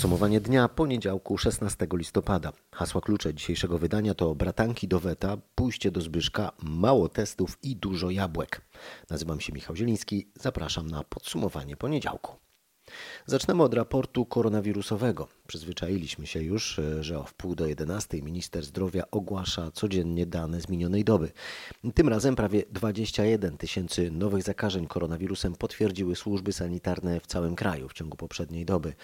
Podsumowanie dnia poniedziałku 16 listopada. Hasła klucze dzisiejszego wydania to bratanki do weta, pójście do Zbyszka, mało testów i dużo jabłek. Nazywam się Michał Zieliński, zapraszam na podsumowanie poniedziałku. Zaczniemy od raportu koronawirusowego. Przyzwyczailiśmy się już, e, że o wpół do 11 minister zdrowia ogłasza codziennie dane z minionej doby. Tym razem prawie 21 tysięcy nowych zakażeń koronawirusem potwierdziły służby sanitarne w całym kraju w ciągu poprzedniej doby.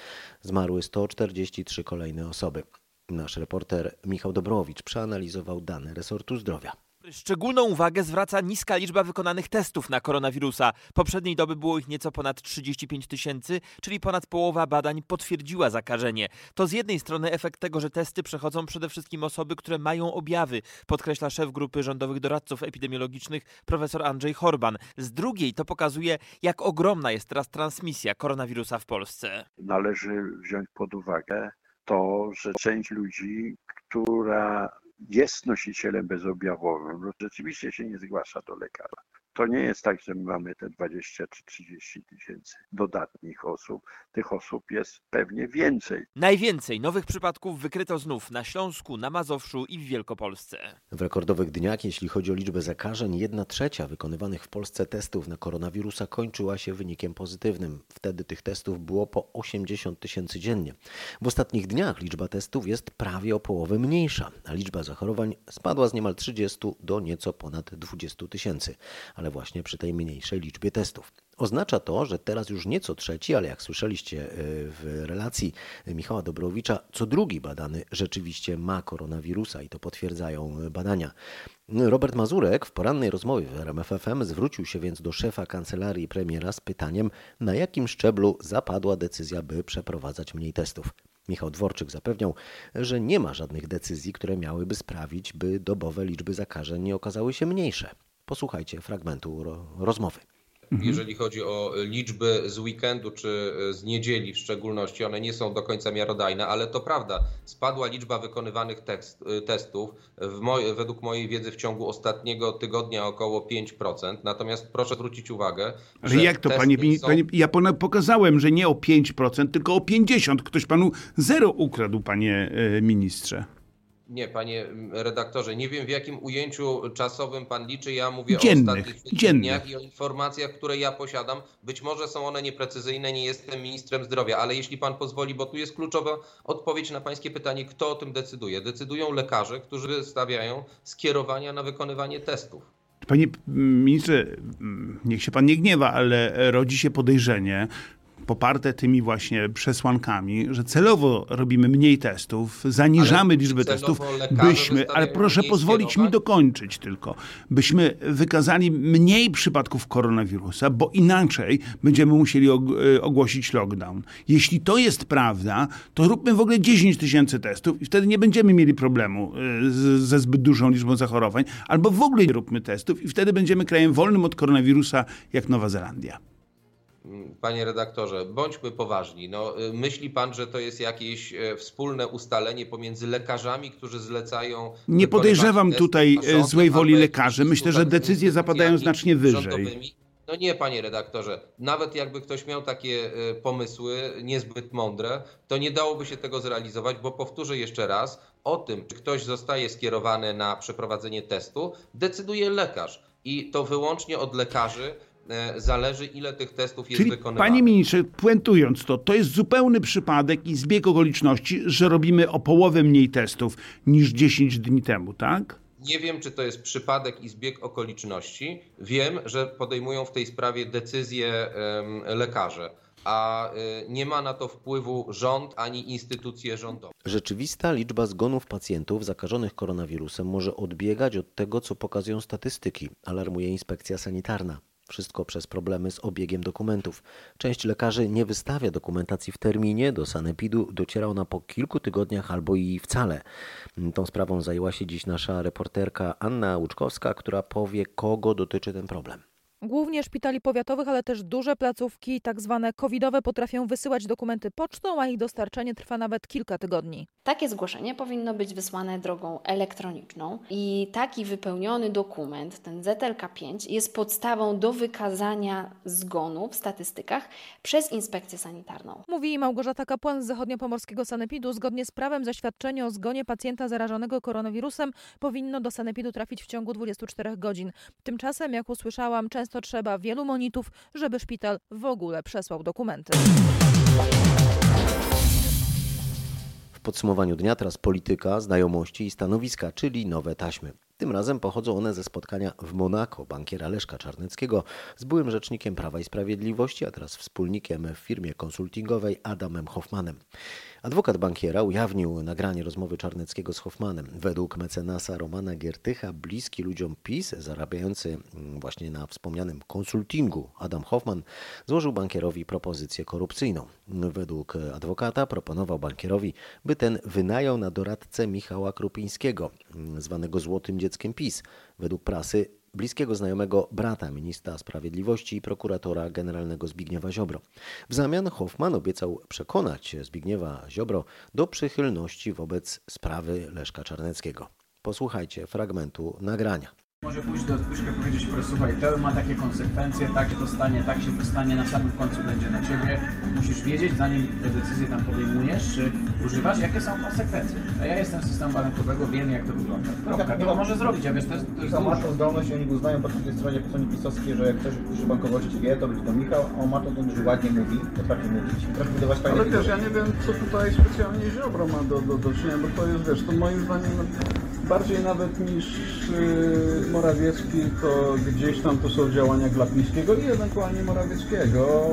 Zmarły 143 kolejne osoby. Nasz reporter Michał Dobrowicz przeanalizował dane resortu zdrowia. Szczególną uwagę zwraca niska liczba wykonanych testów na koronawirusa. Poprzedniej doby było ich nieco ponad 35 tysięcy, czyli ponad połowa badań potwierdziła zakażenie. To z jednej strony efekt tego, że testy przechodzą przede wszystkim osoby, które mają objawy, podkreśla szef grupy rządowych doradców epidemiologicznych profesor Andrzej Horban. Z drugiej to pokazuje, jak ogromna jest teraz transmisja koronawirusa w Polsce. Należy wziąć pod uwagę to, że część ludzi, która jest nosicielem bezobjawowym, no rzeczywiście się nie zgłasza do lekarza. To nie jest tak, że my mamy te 20 czy 30 tysięcy dodatnich osób. Tych osób jest pewnie więcej. Najwięcej nowych przypadków wykryto znów na Śląsku, na Mazowszu i w Wielkopolsce. W rekordowych dniach, jeśli chodzi o liczbę zakażeń, jedna trzecia wykonywanych w Polsce testów na koronawirusa kończyła się wynikiem pozytywnym. Wtedy tych testów było po 80 tysięcy dziennie. W ostatnich dniach liczba testów jest prawie o połowę mniejsza, a liczba zachorowań spadła z niemal 30 do nieco ponad 20 tysięcy. Ale ale właśnie przy tej mniejszej liczbie testów. Oznacza to, że teraz już nie co trzeci, ale jak słyszeliście e, w relacji Michała Dobrowicza, co drugi badany rzeczywiście ma koronawirusa i to potwierdzają badania. Robert Mazurek w porannej rozmowie w RMFFM zwrócił się więc do szefa kancelarii premiera z pytaniem, na jakim szczeblu zapadła decyzja, by przeprowadzać mniej testów. Michał Dworczyk zapewniał, że nie ma żadnych decyzji, które miałyby sprawić, by dobowe liczby zakażeń nie okazały się mniejsze. Posłuchajcie fragmentu rozmowy. Mhm. Jeżeli chodzi o liczby z weekendu czy z niedzieli w szczególności, one nie są do końca miarodajne, ale to prawda, spadła liczba wykonywanych tekst, testów moj, według mojej wiedzy w ciągu ostatniego tygodnia około 5%. Natomiast proszę zwrócić uwagę, że. Jak to, panie, są... panie, Ja pokazałem, że nie o 5%, tylko o 50%. Ktoś panu zero ukradł, panie e, ministrze. Nie, panie redaktorze, nie wiem w jakim ujęciu czasowym pan liczy. Ja mówię dziennych, o ostatnich dziennych. dniach i o informacjach, które ja posiadam. Być może są one nieprecyzyjne, nie jestem ministrem zdrowia, ale jeśli pan pozwoli, bo tu jest kluczowa odpowiedź na pańskie pytanie, kto o tym decyduje. Decydują lekarze, którzy wystawiają skierowania na wykonywanie testów. Panie ministrze, niech się pan nie gniewa, ale rodzi się podejrzenie, poparte tymi właśnie przesłankami, że celowo robimy mniej testów, zaniżamy ale liczbę testów, byśmy, ale proszę pozwolić mi dokończyć tylko, byśmy wykazali mniej przypadków koronawirusa, bo inaczej będziemy musieli e, ogłosić lockdown. Jeśli to jest prawda, to róbmy w ogóle 10 tysięcy testów i wtedy nie będziemy mieli problemu e, ze zbyt dużą liczbą zachorowań, albo w ogóle nie róbmy testów i wtedy będziemy krajem wolnym od koronawirusa jak Nowa Zelandia. Panie redaktorze, bądźmy poważni. No, y, myśli pan, że to jest jakieś e, wspólne ustalenie pomiędzy lekarzami, którzy zlecają. Nie podejrzewam tutaj e, złej woli lekarzy. Myślę, że decyzje zapadają znacznie wyżej. No nie, panie redaktorze. Nawet jakby ktoś miał takie e, pomysły niezbyt mądre, to nie dałoby się tego zrealizować, bo powtórzę jeszcze raz, o tym, czy ktoś zostaje skierowany na przeprowadzenie testu, decyduje lekarz. I to wyłącznie od lekarzy zależy, ile tych testów jest Czyli, wykonywanych. Panie ministrze, puentując to, to jest zupełny przypadek i zbieg okoliczności, że robimy o połowę mniej testów niż 10 dni temu, tak? Nie wiem, czy to jest przypadek i zbieg okoliczności. Wiem, że podejmują w tej sprawie decyzje lekarze a y, nie ma na to wpływu rząd ani instytucje rządowe. Rzeczywista liczba zgonów pacjentów zakażonych koronawirusem może odbiegać od tego, co pokazują statystyki, alarmuje inspekcja sanitarna. Wszystko przez problemy z obiegiem dokumentów. Część lekarzy nie wystawia dokumentacji w terminie, do sanepidu dociera ona po kilku tygodniach albo i wcale. Tą sprawą zajęła się dziś nasza reporterka Anna Łuczkowska, która powie, kogo dotyczy ten problem. Głównie szpitali powiatowych, ale też duże placówki, tak zwane covidowe, potrafią wysyłać dokumenty pocztą, a ich dostarczenie trwa nawet kilka tygodni. Takie zgłoszenie powinno być wysłane drogą elektroniczną i taki wypełniony dokument, ten ZLK5, jest podstawą do wykazania zgonu w statystykach przez inspekcję sanitarną. Mówi Małgorzata Kapłan z zachodniopomorskiego sanepidu. Zgodnie z prawem zaświadczenie o zgonie pacjenta zarażonego koronawirusem powinno do sanepidu trafić w ciągu 24 godzin. Tymczasem, jak usłyszałam, często trzeba wielu monitów, żeby szpital w ogóle przesłał dokumenty. W podsumowaniu dnia teraz polityka, znajomości i stanowiska, czyli nowe taśmy. Tym razem pochodzą one ze spotkania w Monako bankiera Leszka Czarneckiego z byłym rzecznikiem Prawa i Sprawiedliwości, a teraz wspólnikiem w firmie konsultingowej Adamem Hoffmanem. Adwokat bankiera ujawnił nagranie rozmowy Czarneckiego z Hoffmanem. Według mecenasa Romana Giertycha, bliski ludziom PiS, zarabiający mm, właśnie na wspomnianym konsultingu, Adam Hoffman złożył bankierowi propozycję korupcyjną. Według adwokata proponował bankierowi, by ten wynajął na doradcę Michała Krupińskiego, mm, zwanego Złotym Dzieckiem PiS. Według prasy bliskiego znajomego brata ministra sprawiedliwości i prokuratora generalnego Zbigniewa Ziobro. W zamian Hoffman obiecał przekonać Zbigniewa Ziobro do przychylności wobec sprawy Leszka Czarneckiego. Posłuchajcie fragmentu nagrania. Może pójść do Zbyszka i powiedzieć, słuchaj, to ma takie konsekwencje, tak się to stanie, tak się to stanie, na samym końcu będzie na ciebie. Musisz wiedzieć, zanim te decyzje tam podejmujesz, czy używasz, jakie są konsekwencje. A ja jestem z systemu bankowego, wiem jak to wygląda. Kropka, to może zrobić, a wiesz, to jest, to jest ma dużo. tą zdolność i oni uznają po drugiej stronie po stronie pisowskiej, że jak ktoś przy bankowości wie, to będzie to Michał, a on ma tą zdolność, że ładnie mówi, potrafi mówić, potrafi budować fajne Ale wizerunek. ja nie wiem, co tutaj specjalnie Ziobro ma do, do, do czynienia, bo to jest, wiesz, to moim zdaniem bardziej nawet niż yy, Morawiecki, to gdzieś tam to są działania Glapińskiego i ewentualnie Morawieckiego.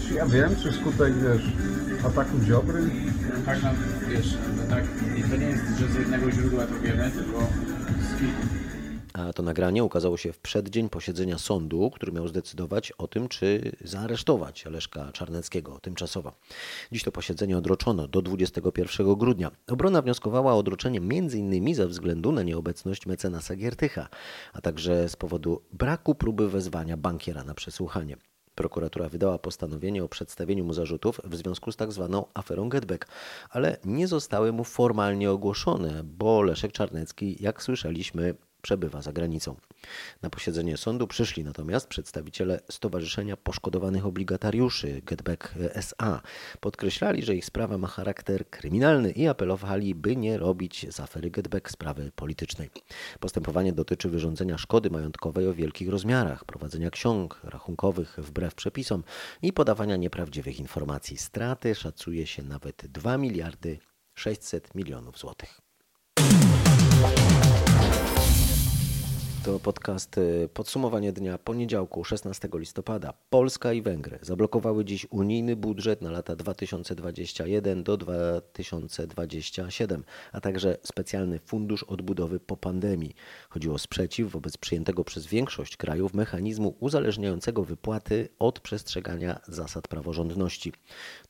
Czy ja wiem, czy skutek, wiesz, ataku Ziobry? Tak, no, wiesz, no tak, to nie jest, że z jednego źródła to wiemy, tylko z kilku. A to nagranie ukazało się w przeddzień posiedzenia sądu, który miał zdecydować o tym, czy zaaresztować Leszka Czarneckiego tymczasowo. Dziś to posiedzenie odroczono do 21 grudnia. Obrona wnioskowała o odroczenie m.in. ze względu na nieobecność mecenasa Giertycha, a także z powodu braku próby wezwania bankiera na przesłuchanie. Prokuratura wydała postanowienie o przedstawieniu mu zarzutów w związku z tak zwaną aferą Getback, ale nie zostały mu formalnie ogłoszone, bo Leszek Czarnecki, jak słyszeliśmy, przebywa za granicą. Na posiedzenie sądu przyszli natomiast przedstawiciele Stowarzyszenia Poszkodowanych Obligatariuszy Getback SA. Podkreślali, że ich sprawa ma charakter kryminalny i apelowali, by nie robić z afery Getback sprawy politycznej. Postępowanie dotyczy wyrządzenia szkody majątkowej o wielkich rozmiarach, prowadzenia ksiąg rachunkowych wbrew przepisom i podawania nieprawdziwych informacji. Straty szacuje się nawet 2 miliardy 600 milionów złotych. To podcast y, podsumowanie dnia poniedziałku 16 listopada. Polska i Węgry zablokowały dziś unijny budżet na lata 2021 do 2027, a także specjalny fundusz odbudowy po pandemii. Chodziło o sprzeciw wobec przyjętego przez większość krajów mechanizmu uzależniającego wypłaty od przestrzegania zasad praworządności.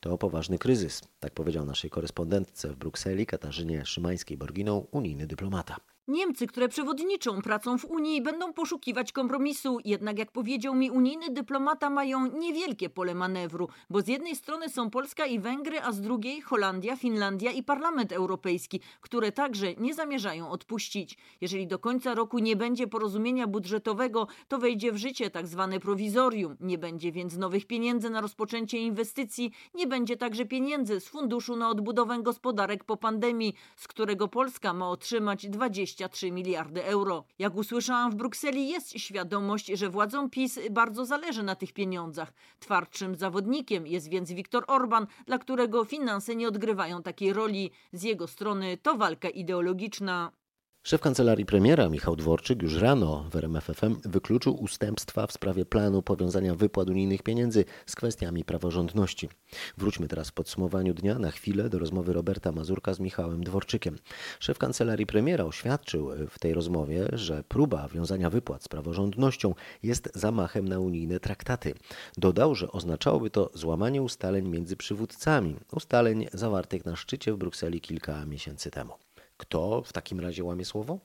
To poważny kryzys, tak powiedział naszej korespondentce w Brukseli Katarzynie Szymańskiej-Borginą unijny dyplomata. Niemcy, które przewodniczą pracą w Unii, będą poszukiwać kompromisu. Jednak, jak powiedział mi unijny dyplomata, mają niewielkie pole manewru, bo z jednej strony są Polska i Węgry, a z drugiej Holandia, Finlandia i Parlament Europejski, które także nie zamierzają odpuścić. Jeżeli do końca roku nie będzie porozumienia budżetowego, to wejdzie w życie tak zwane prowizorium. Nie będzie więc nowych pieniędzy na rozpoczęcie inwestycji, nie będzie także pieniędzy z Funduszu na odbudowę gospodarek po pandemii, z którego Polska ma otrzymać 20 23 miliardy euro. Jak usłyszałam w Brukseli, jest świadomość, że władzom PiS bardzo zależy na tych pieniądzach. Twardszym zawodnikiem jest więc Viktor Orban, dla którego finanse nie odgrywają takiej roli. Z jego strony to walka ideologiczna. Szef kancelarii premiera Michał Dworczyk już rano w RMFFM wykluczył ustępstwa w sprawie planu powiązania wypłat unijnych pieniędzy z kwestiami praworządności. Wróćmy teraz w podsumowaniu dnia na chwilę do rozmowy Roberta Mazurka z Michałem Dworczykiem. Szef kancelarii premiera oświadczył w tej rozmowie, że próba wiązania wypłat z praworządnością jest zamachem na unijne traktaty. Dodał, że oznaczałoby to złamanie ustaleń między przywódcami, ustaleń zawartych na szczycie w Brukseli kilka miesięcy temu. Kto w takim razie łamie słowo?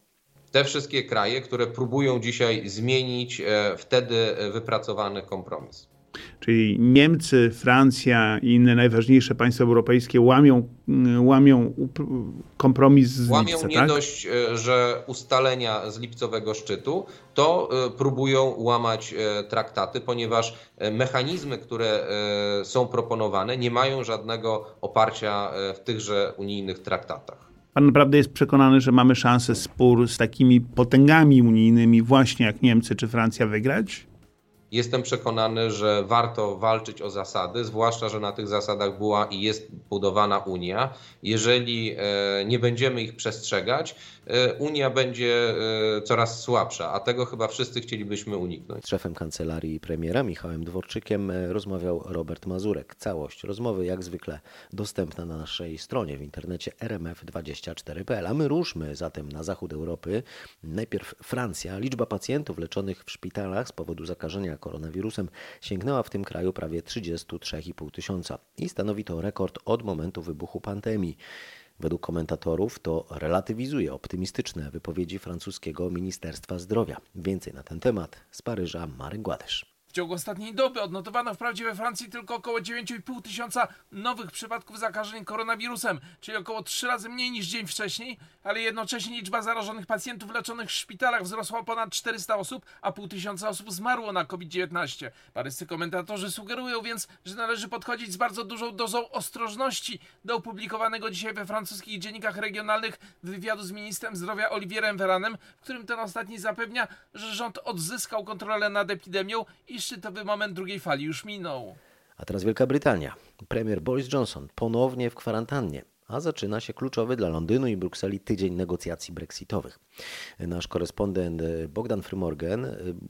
Te wszystkie kraje, które próbują dzisiaj zmienić e, wtedy wypracowany kompromis. Czyli Niemcy, Francja i inne najważniejsze państwa europejskie łamią, łamią kompromis z Łamią lipca, nie tak? dość, e, że ustalenia z lipcowego szczytu, to e, próbują łamać e, traktaty, ponieważ mechanizmy, które są proponowane, nie mają żadnego oparcia w tychże unijnych traktatach. Pan naprawdę jest przekonany, że mamy szansę spór z takimi potęgami unijnymi, właśnie jak Niemcy czy Francja, wygrać? Jestem przekonany, że warto walczyć o zasady, zwłaszcza, że na tych zasadach była i jest budowana Unia. Jeżeli e, nie będziemy ich przestrzegać, e, Unia będzie e, coraz słabsza, a tego chyba wszyscy chcielibyśmy uniknąć. Z szefem kancelarii premiera Michałem Dworczykiem rozmawiał Robert Mazurek. Całość rozmowy jak zwykle dostępna na naszej stronie w internecie rmf24.pl. A my ruszmy zatem na zachód Europy. Najpierw Francja. Liczba pacjentów leczonych w szpitalach z powodu zakażenia koronawirusem sięgnęła w tym kraju prawie 33,5 tysiąca i stanowi to rekord od momentu wybuchu pandemii. Według komentatorów to relatywizuje optymistyczne wypowiedzi francuskiego Ministerstwa Zdrowia. Więcej na ten temat z Paryża Marek Gładysz. W ciągu ostatniej doby odnotowano wprawdzie we Francji tylko około 9,5 tysiąca nowych przypadków zakażeń koronawirusem, czyli około 3 razy mniej niż dzień wcześniej, ale jednocześnie liczba zarażonych pacjentów leczonych w szpitalach wzrosła o ponad 400 osób, a pół tysiąca osób zmarło na COVID-19. Paryscy komentatorzy sugerują więc, że należy podchodzić z bardzo dużą dozą ostrożności do opublikowanego dzisiaj we francuskich dziennikach regionalnych wywiadu z ministrem zdrowia Olivierem Veranem, w którym ten ostatni zapewnia, że rząd odzyskał kontrolę nad epidemią i szczytowy moment drugiej fali już minął. A teraz Wielka Brytania. Premier Boris Johnson ponownie w kwarantannie a zaczyna się kluczowy dla Londynu i Brukseli tydzień negocjacji brexitowych. Nasz korespondent Bogdan Frymorgan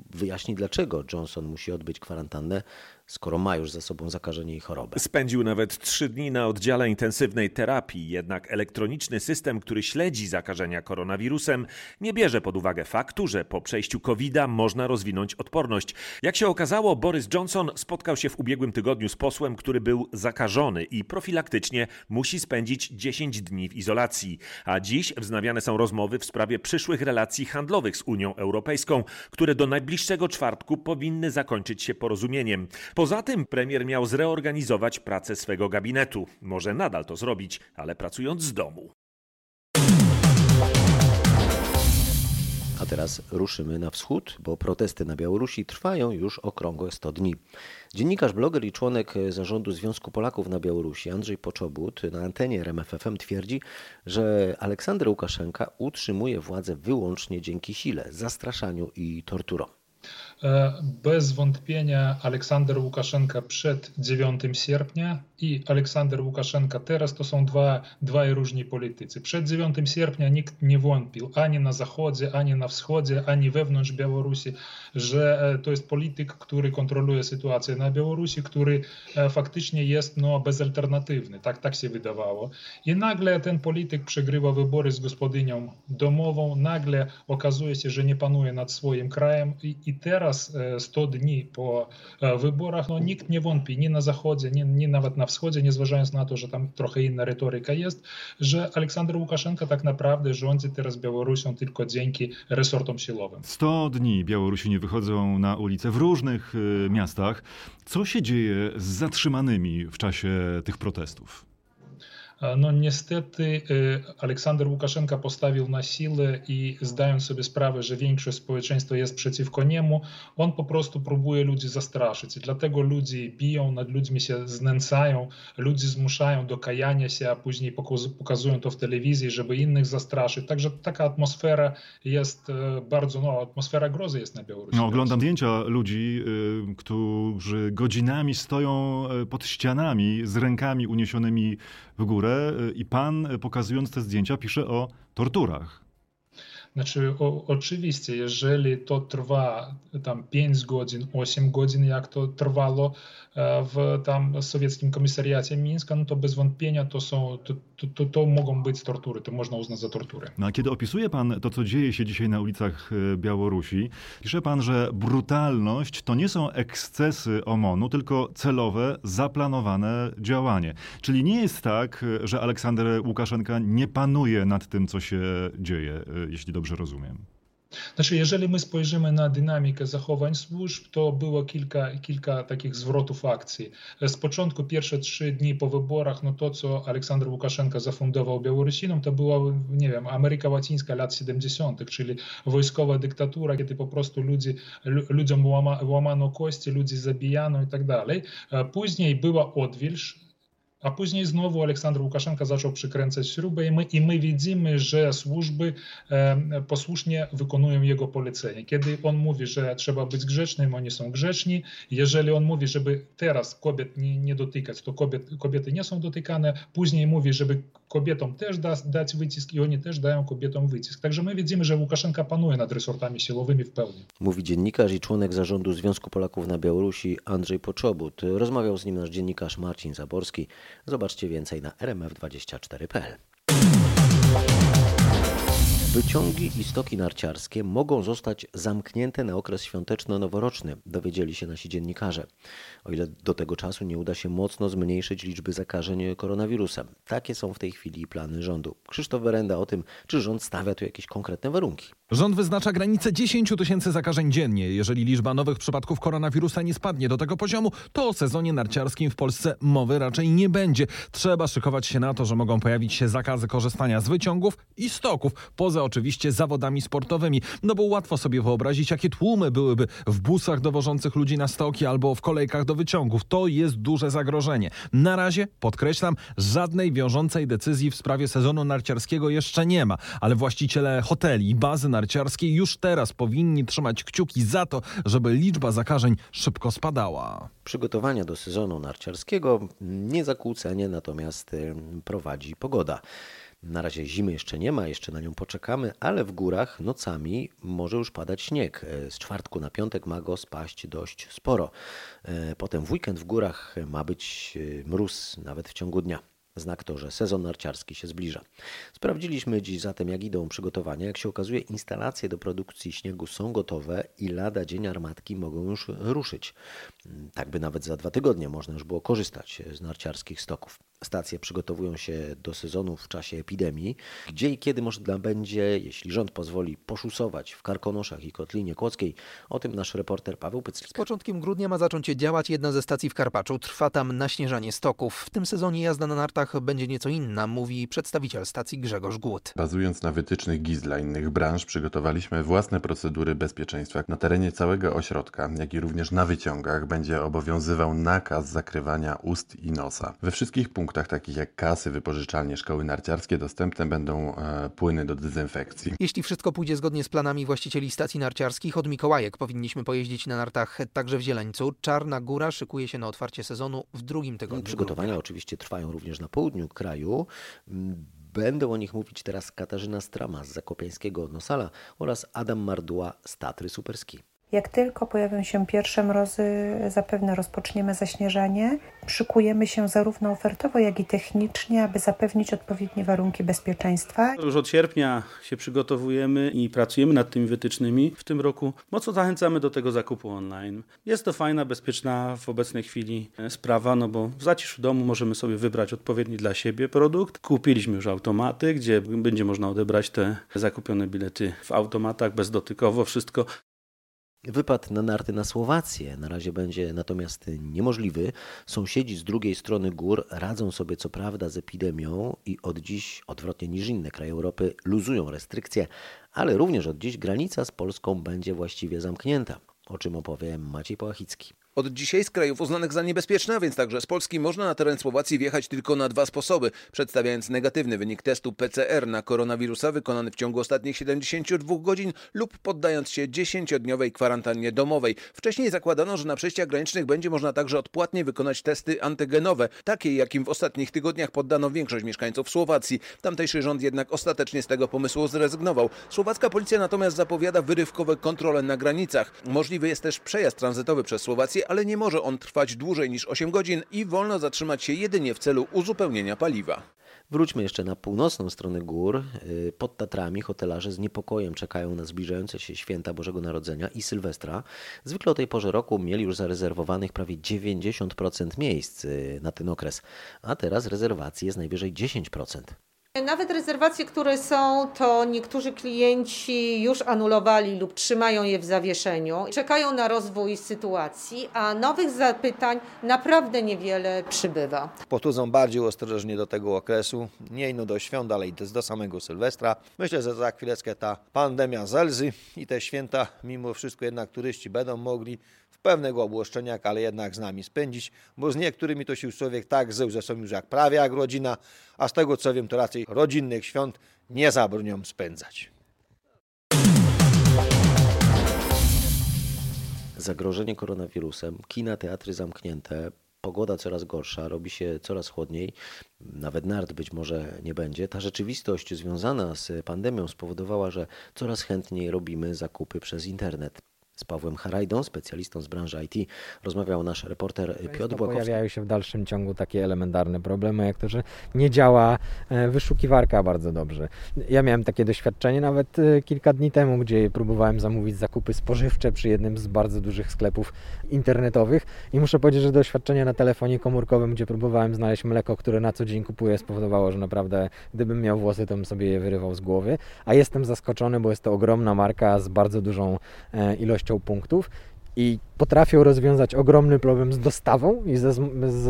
wyjaśni, dlaczego Johnson musi odbyć kwarantannę, skoro ma już za sobą zakażenie i chorobę. Spędził nawet trzy dni na oddziale intensywnej terapii, jednak elektroniczny system, który śledzi zakażenia koronawirusem, nie bierze pod uwagę faktu, że po przejściu COVID-a można rozwinąć odporność. Jak się okazało, Boris Johnson spotkał się w ubiegłym tygodniu z posłem, który był zakażony i profilaktycznie musi spędzić 10 dni w izolacji. A dziś wznawiane są rozmowy w sprawie przyszłych relacji handlowych z Unią Europejską, które do najbliższego czwartku powinny zakończyć się porozumieniem. Poza tym premier miał zreorganizować pracę swego gabinetu. Może nadal to zrobić, ale pracując z domu. A teraz ruszymy na wschód, bo protesty na Białorusi trwają już okrągłe 100 dni. Dziennikarz, bloger i członek zarządu Związku Polaków na Białorusi Andrzej Poczobut na antenie RMFFM twierdzi, że Aleksander Łukaszenka utrzymuje władzę wyłącznie dzięki sile, zastraszaniu i torturom. Bez wątpienia Aleksander Łukaszenka przed 9 sierpnia i Aleksander Łukaszenka teraz to są dwa, dwaj różni politycy. Przed 9 sierpnia nikt nie wątpił ani na zachodzie, ani na wschodzie, ani wewnątrz Białorusi, że to jest polityk, który kontroluje sytuację na Białorusi, który faktycznie jest no, bezalternatywny. Tak, tak się wydawało. I nagle ten polityk przegrywa wybory z gospodynią domową, nagle okazuje się, że nie panuje nad swoim krajem i, i teraz 100 dni po wyborach, no nikt nie wątpi, ni na zachodzie, ni, ni nawet na wschodzie, nie zważając na to, że tam trochę inna retoryka jest, że Aleksander Łukaszenka tak naprawdę rządzi teraz Białorusią tylko dzięki resortom siłowym. 100 dni Białorusini wychodzą na ulice w różnych miastach. Co się dzieje z zatrzymanymi w czasie tych protestów? No niestety Aleksander Łukaszenka postawił na siłę i zdając sobie sprawę, że większość społeczeństwa jest przeciwko niemu, on po prostu próbuje ludzi zastraszyć. Dlatego ludzi biją, nad ludźmi się znęcają, ludzi zmuszają do kajania się, a później pokazują to w telewizji, żeby innych zastraszyć. Także taka atmosfera jest bardzo, no atmosfera grozy jest na Białorusi. No, oglądam zdjęcia ludzi, którzy godzinami stoją pod ścianami z rękami uniesionymi w górę i pan, pokazując te zdjęcia, pisze o torturach. Znaczy, o, oczywiście, jeżeli to trwa tam 5 godzin, 8 godzin, jak to trwało w tam sowieckim komisariacie Mińska, no to bez wątpienia to są, to, to, to, to mogą być tortury, to można uznać za tortury. No a kiedy opisuje pan to, co dzieje się dzisiaj na ulicach Białorusi, pisze pan, że brutalność to nie są ekscesy OMON-u, tylko celowe, zaplanowane działanie. Czyli nie jest tak, że Aleksander Łukaszenka nie panuje nad tym, co się dzieje, jeśli dobrze rozumiem. Znaczy, jeżeli my spojrzymy na dynamikę zachowań służb, to było kilka, kilka takich zwrotów akcji. Z początku, pierwsze trzy dni po wyborach, no to, co Aleksander Łukaszenka zafundował Białorusinom, to była, nie wiem, Ameryka Łacińska lat 70., czyli wojskowa dyktatura, kiedy po prostu ludzi, ludziom łama, łamano kości, ludzi zabijano i tak dalej. Później była odwilż, a później znowu Aleksander Łukaszenka zaczął przykręcać śrubę i my, i my widzimy, że służby e, posłusznie wykonują jego polecenie. Kiedy on mówi, że trzeba być grzecznym, oni są grzeczni. Jeżeli on mówi, żeby teraz kobiet nie, nie dotykać, to kobiet, kobiety nie są dotykane. Później mówi, żeby kobietom też da, dać wycisk i oni też dają kobietom wycisk. Także my widzimy, że Łukaszenka panuje nad resortami siłowymi w pełni. Mówi dziennikarz i członek zarządu Związku Polaków na Białorusi Andrzej Poczobut. Rozmawiał z nim nasz dziennikarz Marcin Zaborski. Zobaczcie więcej na rmf24.pl. Wyciągi i stoki narciarskie mogą zostać zamknięte na okres świąteczno-noworoczny, dowiedzieli się nasi dziennikarze. O ile do tego czasu nie uda się mocno zmniejszyć liczby zakażeń koronawirusem. Takie są w tej chwili plany rządu. Krzysztof Werenda o tym, czy rząd stawia tu jakieś konkretne warunki. Rząd wyznacza granicę 10 tysięcy zakażeń dziennie. Jeżeli liczba nowych przypadków koronawirusa nie spadnie do tego poziomu, to o sezonie narciarskim w Polsce mowy raczej nie będzie. Trzeba szykować się na to, że mogą pojawić się zakazy korzystania z wyciągów i stoków, poza oczywiście zawodami sportowymi. No bo łatwo sobie wyobrazić, jakie tłumy byłyby w busach dowożących ludzi na stoki albo w kolejkach do wyciągów. To jest duże zagrożenie. Na razie, podkreślam, żadnej wiążącej decyzji w sprawie sezonu narciarskiego jeszcze nie ma, ale właściciele hoteli i bazy narciarskiej już teraz powinni trzymać kciuki za to, żeby liczba zakażeń szybko spadała. Przygotowania do sezonu narciarskiego niezakłócenie natomiast y, prowadzi pogoda. Na razie zimy jeszcze nie ma, jeszcze na nią poczekamy, ale w górach nocami może już padać śnieg. Z czwartku na piątek ma go spaść dość sporo. Potem w weekend w górach ma być y, mróz nawet w ciągu dnia. Znak to, że sezon narciarski się zbliża. Sprawdziliśmy dziś zatem, jak idą przygotowania. Jak się okazuje, instalacje do produkcji śniegu są gotowe i lada dzień armatki mogą już ruszyć. Tak by nawet za dwa tygodnie można już było korzystać z narciarskich stoków. Stacje przygotowują się do sezonu w czasie epidemii, gdzie i kiedy można będzie, jeśli rząd pozwoli, poszusować w Karkonoszach i Kotlinie Kłodzkiej. O tym nasz reporter Paweł Pyclik. Z początkiem grudnia ma zacząć działać jedna ze stacji w Karpaczu. Trwa tam naśnieżanie stoków. W tym sezonie jazda na nartach będzie nieco inna, mówi przedstawiciel stacji Grzegorz Głód. Bazując na wytycznych GIZ dla innych branż, przygotowaliśmy własne procedury bezpieczeństwa. Na terenie całego ośrodka, jak i również na wyciągach będzie obowiązywał nakaz zakrywania ust i nosa. We wszystkich punktach punktach takich jak kasy, wypożyczalnie, szkoły narciarskie dostępne będą e, płyny do dezynfekcji. Jeśli wszystko pójdzie zgodnie z planami właścicieli stacji narciarskich, od Mikołajek powinniśmy pojeździć na nartach także w Zieleńcu. Czarna Góra szykuje się na otwarcie sezonu w drugim tygodniu. Przygotowania oczywiście trwają również na południu kraju. Będą o nich mówić teraz Katarzyna Strama z Zakopiańskiego Nosala oraz Adam Mardła z Tatry Superski. Jak tylko pojawią się pierwsze mrozy, zapewne rozpoczniemy zaśnieżanie. Szykujemy się zarówno ofertowo, jak i technicznie, aby zapewnić odpowiednie warunki bezpieczeństwa. Już od sierpnia się przygotowujemy i pracujemy nad tymi wytycznymi. W tym roku mocno zachęcamy do tego zakupu online. Jest to fajna, bezpieczna w obecnej chwili sprawa, no bo w zaciszu domu możemy sobie wybrać odpowiedni dla siebie produkt. Kupiliśmy już automaty, gdzie będzie można odebrać te zakupione bilety w automatach bezdotykowo, wszystko. Wypad na narty na Słowację na razie będzie natomiast niemożliwy. Sąsiedzi z drugiej strony gór radzą sobie co prawda z epidemią i od dziś, odwrotnie niż inne kraje Europy, luzują restrykcje, ale również od dziś granica z Polską będzie właściwie zamknięta, o czym opowie Maciej Połachicki. Od dzisiaj z krajów uznanych za niebezpieczne, a więc także z Polski, można na teren Słowacji wjechać tylko na dwa sposoby. Przedstawiając negatywny wynik testu PCR na koronawirusa wykonany w ciągu ostatnich 72 godzin lub poddając się 10-dniowej kwarantannie domowej. Wcześniej zakładano, że na przejściach granicznych będzie można także odpłatnie wykonać testy antygenowe, takie jakim w ostatnich tygodniach poddano większość mieszkańców Słowacji. Tamtejszy rząd jednak ostatecznie z tego pomysłu zrezygnował. Słowacka policja natomiast zapowiada wyrywkowe kontrole na granicach. Możliwy jest też przejazd tranzytowy przez Słowację, ale nie może on trwać dłużej niż 8 godzin i wolno zatrzymać się jedynie w celu uzupełnienia paliwa. Wróćmy jeszcze na północną stronę gór. Pod Tatrami hotelarze z niepokojem czekają na zbliżające się święta Bożego Narodzenia i Sylwestra. Zwykle o tej porze roku mieli już zarezerwowanych prawie 90% miejsc na ten okres, a teraz rezerwacji jest najwyżej 10%. Nawet rezerwacje, które są, to niektórzy klienci już anulowali lub trzymają je w zawieszeniu. Czekają na rozwój sytuacji, a nowych zapytań naprawdę niewiele przybywa. Podchodzą bardziej ostrożnie do tego okresu, nie do świąt, ale i do samego Sylwestra. Myślę, że za chwileczkę ta pandemia zelży i te święta, mimo wszystko jednak turyści będą mogli w pewnych obłoszczeniach, ale jednak z nami spędzić, bo z niektórymi to się już człowiek tak zył, że jak prawie jak rodzina, a z tego co wiem, to raczej rodzinnych świąt nie zabronią spędzać. Zagrożenie koronawirusem, kina, teatry zamknięte, pogoda coraz gorsza, robi się coraz chłodniej, nawet nart być może nie będzie. Ta rzeczywistość związana z pandemią spowodowała, że coraz chętniej robimy zakupy przez internet. Z Pawłem Harajdą, specjalistą z branży IT, rozmawiał nasz reporter Piotr Błakowski. Pojawiają się w dalszym ciągu takie elementarne problemy, jak to, że nie działa e, wyszukiwarka bardzo dobrze. Ja miałem takie doświadczenie nawet e, kilka dni temu, gdzie próbowałem zamówić zakupy spożywcze przy jednym z bardzo dużych sklepów internetowych i muszę powiedzieć, że doświadczenie na telefonie komórkowym, gdzie próbowałem znaleźć mleko, które na co dzień kupuję, spowodowało, że naprawdę gdybym miał włosy, to bym sobie je wyrywał z głowy, a jestem zaskoczony, bo jest to ogromna marka z bardzo dużą e, ilością punktów i potrafią rozwiązać ogromny problem z dostawą i ze,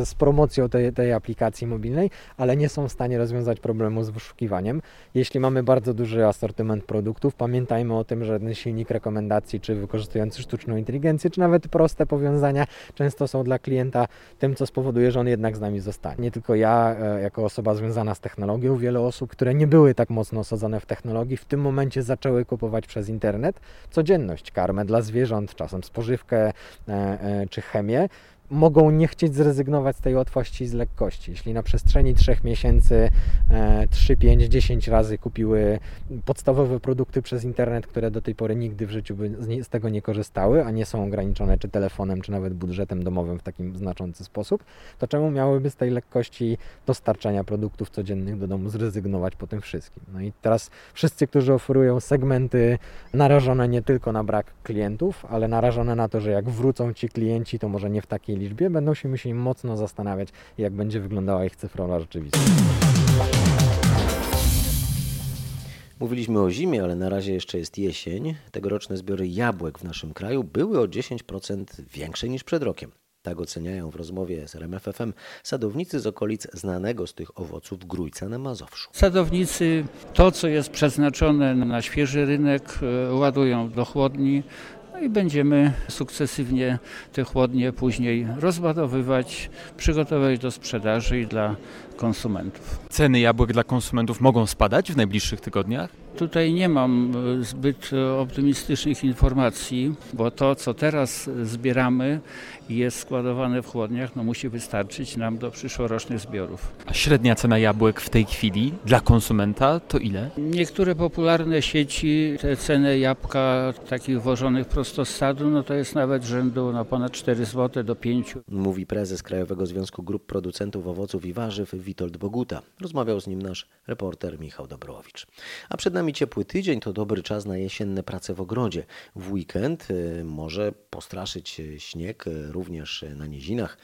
z promocją tej, tej aplikacji mobilnej, ale nie są w stanie rozwiązać problemu z wyszukiwaniem. Jeśli mamy bardzo duży asortyment produktów, pamiętajmy o tym, że ten silnik rekomendacji, czy wykorzystujący sztuczną inteligencję, czy nawet proste powiązania, często są dla klienta tym, co spowoduje, że on jednak z nami zostanie. Nie tylko ja, e, jako osoba związana z technologią, wiele osób, które nie były tak mocno osadzone w technologii, w tym momencie zaczęły kupować przez internet codzienność, karmę dla zwierząt, czasem spożywkę, E, e, czy chemię, mogą nie chcieć zrezygnować z tej łatwości i z lekkości. Jeśli na przestrzeni 3 miesięcy 3, 5, 10 razy kupiły podstawowe produkty przez internet, które do tej pory nigdy w życiu by z tego nie korzystały, a nie są ograniczone czy telefonem, czy nawet budżetem domowym w takim znaczący sposób, to czemu miałyby z tej lekkości dostarczania produktów codziennych do domu zrezygnować po tym wszystkim? No i teraz wszyscy, którzy oferują segmenty narażone nie tylko na brak klientów, ale narażone na to, że jak wrócą ci klienci, to może nie w takiej liczbie, będą się musieli mocno zastanawiać, jak będzie wyglądała ich cyfrowa rzeczywistość. Mówiliśmy o zimie, ale na razie jeszcze jest jesień. Tegoroczne zbiory jabłek w naszym kraju były o 10% większe niż przed rokiem. Tak oceniają w rozmowie z RMFFM sadownicy z okolic znanego z tych owoców Grójca na Mazowszu. Sadownicy to, co jest przeznaczone na świeży rynek, e, ładują do chłodni, no i będziemy sukcesywnie te chłodnie później rozładowywać, przygotować do sprzedaży i dla konsumentów. Ceny jabłek dla konsumentów mogą spadać w najbliższych tygodniach? Tutaj nie mam e, zbyt optymistycznych informacji, bo to, co teraz zbieramy i jest składowane w chłodniach, no musi wystarczyć nam do przyszłorocznych zbiorów. A średnia cena jabłek w tej chwili dla konsumenta to ile? Niektóre popularne sieci, te ceny jabłka takich włożonych prosto z sadu, no to jest nawet rzędu na ponad 4 zł do 5. Mówi prezes Krajowego Związku Grup Producentów Owoców i Warzyw Witold Boguta. Rozmawiał z nim nasz reporter Michał Dobrowicz. A przed nami ciepły tydzień to dobry czas na jesienne prace w ogrodzie. W weekend y, może postraszyć śnieg y, również na nizinach.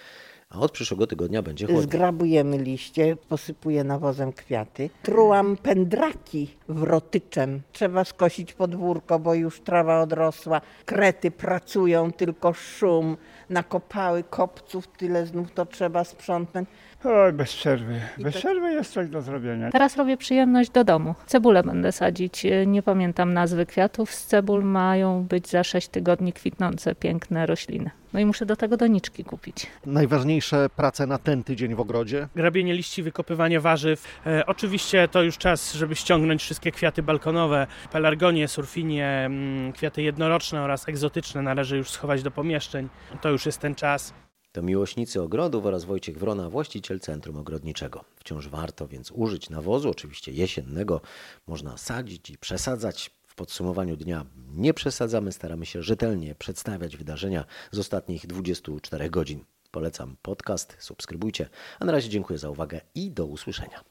A od przyszłego tygodnia będzie chłodniej. Zgrabujemy liście, posypuję nawozem kwiaty. Trułam pędraki wrotyczem. Trzeba skosić podwórko, bo już trawa odrosła. Krety pracują, tylko szum. Nakopały kopców, tyle znów to trzeba sprzątnąć. Oj, bez przerwy. Bez przerwy jest coś do zrobienia. Teraz robię przyjemność do domu. Cebulę będę sadzić. Nie pamiętam nazwy kwiatów. Z cebul mają być za 6 tygodni kwitnące piękne rośliny. No i muszę do tego doniczki kupić. Najważniejsze prace na ten tydzień w ogrodzie? Grabienie liści, wykopywanie warzyw. E, oczywiście to już czas, żeby ściągnąć wszystkie kwiaty balkonowe. Pelargonie, surfinie, mm, kwiaty jednoroczne oraz egzotyczne należy już schować do pomieszczeń. To już jest ten czas. To miłośnicy ogrodów oraz Wojciech Wrona, właściciel Centrum Ogrodniczego. Wciąż warto więc użyć nawozu, oczywiście jesiennego. Można sadzić i przesadzać. W podsumowaniu dnia nie przesadzamy, staramy się rzetelnie przedstawiać wydarzenia z ostatnich 24 godzin. Polecam podcast, subskrybujcie. A na razie dziękuję za uwagę i do usłyszenia.